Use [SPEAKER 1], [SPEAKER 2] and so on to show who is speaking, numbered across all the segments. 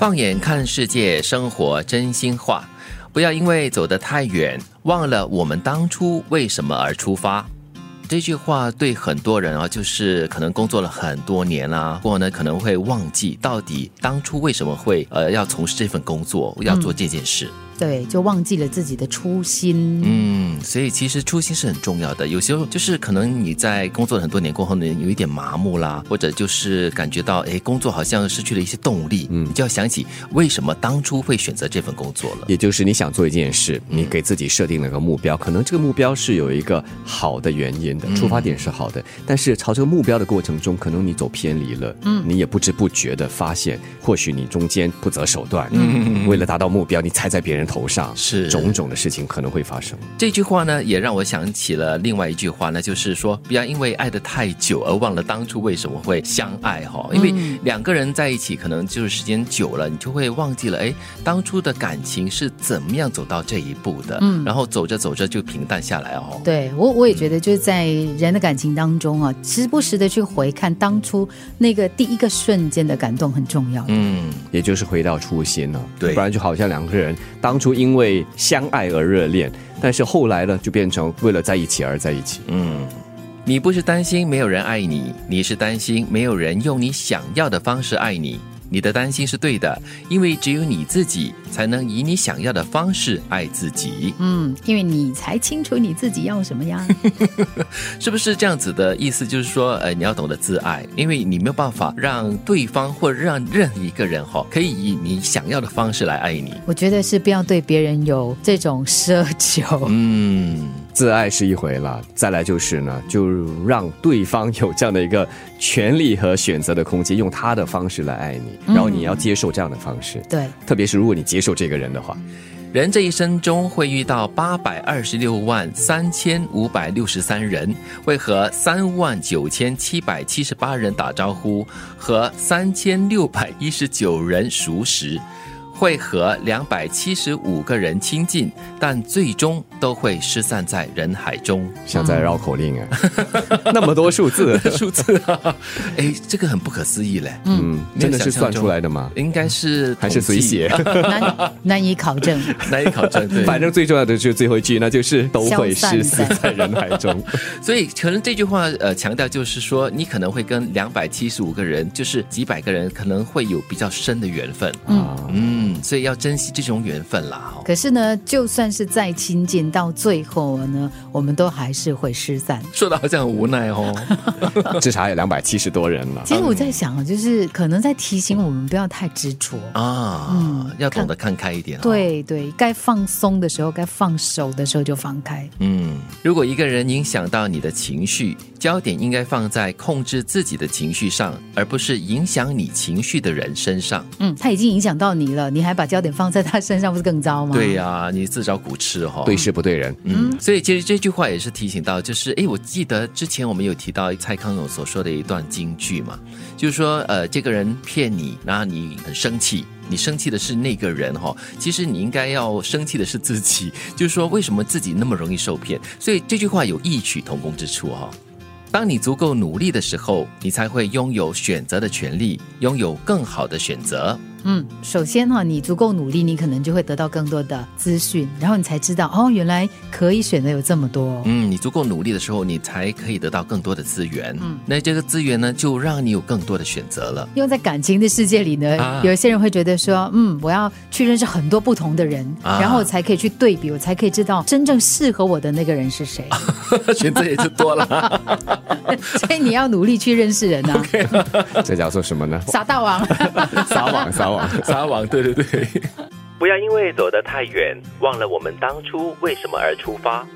[SPEAKER 1] 放眼看世界，生活真心话。不要因为走得太远，忘了我们当初为什么而出发。这句话对很多人啊，就是可能工作了很多年啦，过后呢可能会忘记到底当初为什么会呃要从事这份工作，要做这件事。
[SPEAKER 2] 对，就忘记了自己的初心。
[SPEAKER 1] 嗯，所以其实初心是很重要的。有时候就是可能你在工作了很多年过后呢，有一点麻木啦，或者就是感觉到哎，工作好像失去了一些动力。嗯，你就要想起为什么当初会选择这份工作了。
[SPEAKER 3] 也就是你想做一件事，你给自己设定了个目标，可能这个目标是有一个好的原因的，出发点是好的，但是朝这个目标的过程中，可能你走偏离了。嗯，你也不知不觉的发现，或许你中间不择手段，嗯，为了达到目标，你踩在别人。头上
[SPEAKER 1] 是
[SPEAKER 3] 种种的事情可能会发生。
[SPEAKER 1] 这句话呢，也让我想起了另外一句话，那就是说，不要因为爱的太久而忘了当初为什么会相爱哈。因为两个人在一起，可能就是时间久了，你就会忘记了，哎，当初的感情是怎么样走到这一步的。嗯，然后走着走着就平淡下来哦。
[SPEAKER 2] 对我，我也觉得就是在人的感情当中啊，时不时的去回看当初那个第一个瞬间的感动很重要。
[SPEAKER 3] 嗯，也就是回到初心了。
[SPEAKER 1] 对，
[SPEAKER 3] 不然就好像两个人当。初因为相爱而热恋，但是后来呢，就变成为了在一起而在一起。
[SPEAKER 1] 嗯，你不是担心没有人爱你，你是担心没有人用你想要的方式爱你。你的担心是对的，因为只有你自己才能以你想要的方式爱自己。
[SPEAKER 2] 嗯，因为你才清楚你自己要什么呀，
[SPEAKER 1] 是不是这样子的意思？就是说，呃，你要懂得自爱，因为你没有办法让对方或让任何一个人哈，可以以你想要的方式来爱你。
[SPEAKER 2] 我觉得是不要对别人有这种奢求。
[SPEAKER 3] 嗯。自爱是一回了，再来就是呢，就让对方有这样的一个权利和选择的空间，用他的方式来爱你，然后你要接受这样的方式。
[SPEAKER 2] 对，
[SPEAKER 3] 特别是如果你接受这个人的话，
[SPEAKER 1] 人这一生中会遇到八百二十六万三千五百六十三人，会和三万九千七百七十八人打招呼，和三千六百一十九人熟识。会和两百七十五个人亲近，但最终都会失散在人海中。
[SPEAKER 3] 像在绕口令啊，那么多数字，
[SPEAKER 1] 数字啊，哎，这个很不可思议嘞。
[SPEAKER 3] 嗯，真的是算出来的吗？
[SPEAKER 1] 应该是
[SPEAKER 3] 还是随写？
[SPEAKER 2] 难难以考证，
[SPEAKER 1] 难以考证。
[SPEAKER 3] 反正最重要的就是最后一句，那就是都会失散在人海中。
[SPEAKER 1] 所以可能这句话呃强调就是说，你可能会跟两百七十五个人，就是几百个人，可能会有比较深的缘分啊。嗯。所以要珍惜这种缘分啦。
[SPEAKER 2] 可是呢，就算是再亲近，到最后呢，我们都还是会失散。
[SPEAKER 1] 说的好像很无奈哦。
[SPEAKER 3] 至少有两百七十多人了。
[SPEAKER 2] 其实我在想啊，就是可能在提醒我们不要太执着
[SPEAKER 1] 啊，嗯，要懂得看开一点。
[SPEAKER 2] 对对，该放松的时候，该放手的时候就放开。
[SPEAKER 1] 嗯，如果一个人影响到你的情绪，焦点应该放在控制自己的情绪上，而不是影响你情绪的人身上。
[SPEAKER 2] 嗯，他已经影响到你了，你。还把焦点放在他身上，不是更糟吗？
[SPEAKER 1] 对呀，你自找苦吃哈。
[SPEAKER 3] 对事不对人，
[SPEAKER 1] 嗯。所以其实这句话也是提醒到，就是哎，我记得之前我们有提到蔡康永所说的一段金句嘛，就是说呃，这个人骗你，然后你很生气，你生气的是那个人哈，其实你应该要生气的是自己，就是说为什么自己那么容易受骗？所以这句话有异曲同工之处哈。当你足够努力的时候，你才会拥有选择的权利，拥有更好的选择。
[SPEAKER 2] 嗯，首先哈，你足够努力，你可能就会得到更多的资讯，然后你才知道哦，原来可以选择有这么多。
[SPEAKER 1] 嗯，你足够努力的时候，你才可以得到更多的资源。嗯，那这个资源呢，就让你有更多的选择了。
[SPEAKER 2] 用在感情的世界里呢，有一些人会觉得说，嗯，我要去认识很多不同的人，然后我才可以去对比，我才可以知道真正适合我的那个人是谁。
[SPEAKER 1] 选择也就多了，
[SPEAKER 2] 所以你要努力去认识人啊。
[SPEAKER 3] 这叫做什么呢？
[SPEAKER 2] 撒大网，
[SPEAKER 3] 撒网撒。
[SPEAKER 1] 撒 网，对对对，不要因为走得太远，忘了我们当初为什么而出发。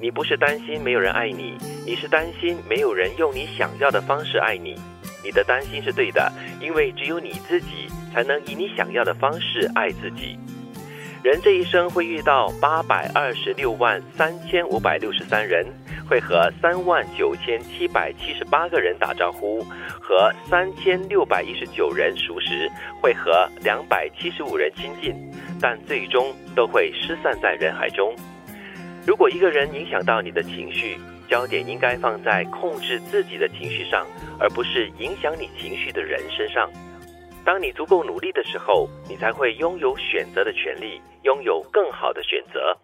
[SPEAKER 1] 你不是担心没有人爱你，你是担心没有人用你想要的方式爱你。你的担心是对的，因为只有你自己才能以你想要的方式爱自己。人这一生会遇到八百二十六万三千五百六十三人。会和三万九千七百七十八个人打招呼，和三千六百一十九人熟识，会和两百七十五人亲近，但最终都会失散在人海中。如果一个人影响到你的情绪，焦点应该放在控制自己的情绪上，而不是影响你情绪的人身上。当你足够努力的时候，你才会拥有选择的权利，拥有更好的选择。